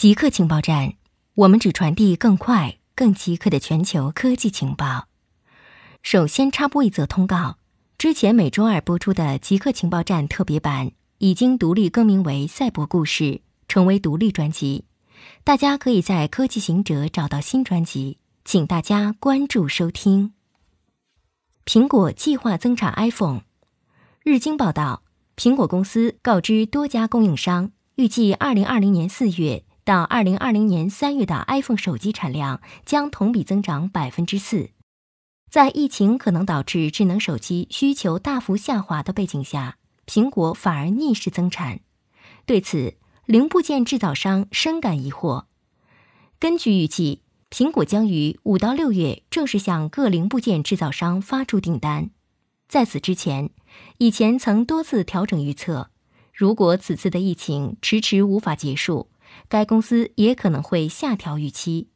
极客情报站，我们只传递更快、更极客的全球科技情报。首先插播一则通告：之前每周二播出的极客情报站特别版已经独立更名为《赛博故事》，成为独立专辑。大家可以在科技行者找到新专辑，请大家关注收听。苹果计划增产 iPhone。日经报道，苹果公司告知多家供应商，预计二零二零年四月。到二零二零年三月的 iPhone 手机产量将同比增长百分之四。在疫情可能导致智能手机需求大幅下滑的背景下，苹果反而逆势增产。对此，零部件制造商深感疑惑。根据预计，苹果将于五到六月正式向各零部件制造商发出订单。在此之前，以前曾多次调整预测，如果此次的疫情迟迟无法结束。该公司也可能会下调预期，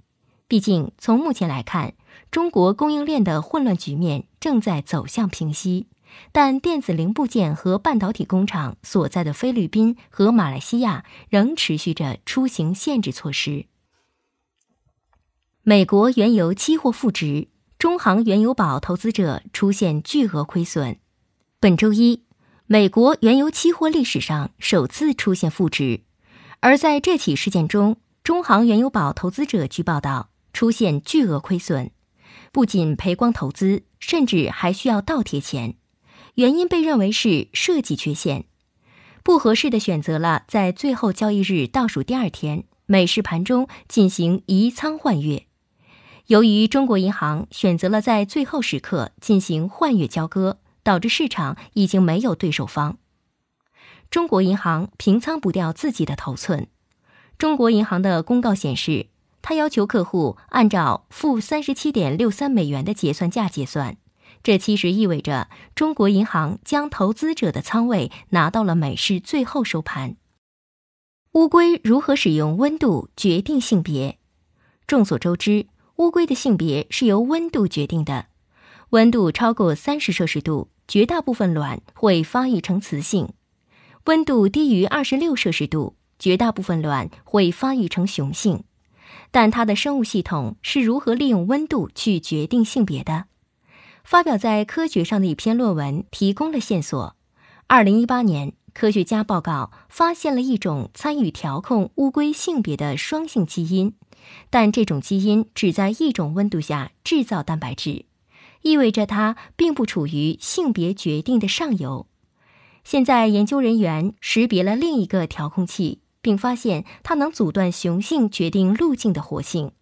毕竟从目前来看，中国供应链的混乱局面正在走向平息，但电子零部件和半导体工厂所在的菲律宾和马来西亚仍持续着出行限制措施。美国原油期货负值，中航原油宝投资者出现巨额亏损。本周一，美国原油期货历史上首次出现负值。而在这起事件中，中航原油宝投资者据报道出现巨额亏损，不仅赔光投资，甚至还需要倒贴钱。原因被认为是设计缺陷，不合适的选择了在最后交易日倒数第二天美市盘中进行移仓换月。由于中国银行选择了在最后时刻进行换月交割，导致市场已经没有对手方。中国银行平仓不掉自己的头寸。中国银行的公告显示，他要求客户按照负三十七点六三美元的结算价结算。这其实意味着中国银行将投资者的仓位拿到了美市最后收盘。乌龟如何使用温度决定性别？众所周知，乌龟的性别是由温度决定的。温度超过三十摄氏度，绝大部分卵会发育成雌性。温度低于二十六摄氏度，绝大部分卵会发育成雄性。但它的生物系统是如何利用温度去决定性别的？发表在《科学》上的一篇论文提供了线索。二零一八年，科学家报告发现了一种参与调控乌龟性别的双性基因，但这种基因只在一种温度下制造蛋白质，意味着它并不处于性别决定的上游。现在，研究人员识别了另一个调控器，并发现它能阻断雄性决定路径的活性。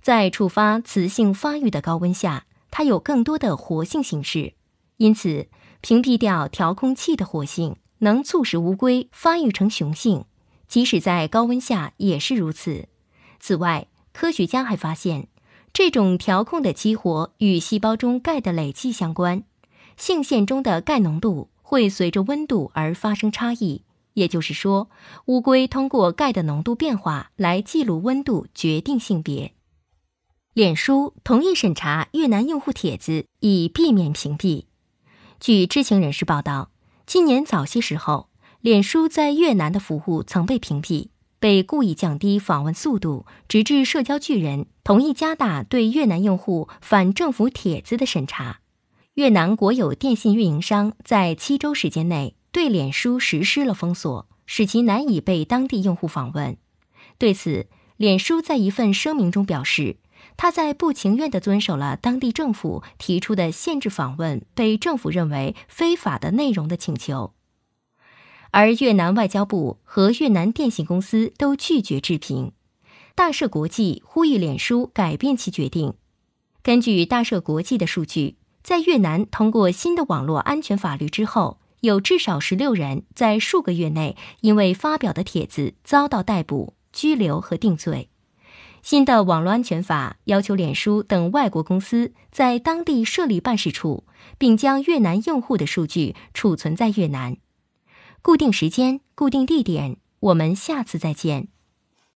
在触发雌性发育的高温下，它有更多的活性形式。因此，屏蔽掉调控器的活性，能促使乌龟发育成雄性，即使在高温下也是如此。此外，科学家还发现，这种调控的激活与细胞中钙的累积相关，性腺中的钙浓度。会随着温度而发生差异，也就是说，乌龟通过钙的浓度变化来记录温度，决定性别。脸书同意审查越南用户帖子，以避免屏蔽。据知情人士报道，今年早些时候，脸书在越南的服务曾被屏蔽，被故意降低访问速度，直至社交巨人同意加大对越南用户反政府帖子的审查。越南国有电信运营商在七周时间内对脸书实施了封锁，使其难以被当地用户访问。对此，脸书在一份声明中表示，他在不情愿地遵守了当地政府提出的限制访问被政府认为非法的内容的请求。而越南外交部和越南电信公司都拒绝置评。大社国际呼吁脸书改变其决定。根据大社国际的数据。在越南通过新的网络安全法律之后，有至少十六人在数个月内因为发表的帖子遭到逮捕、拘留和定罪。新的网络安全法要求脸书等外国公司在当地设立办事处，并将越南用户的数据储存在越南。固定时间，固定地点，我们下次再见。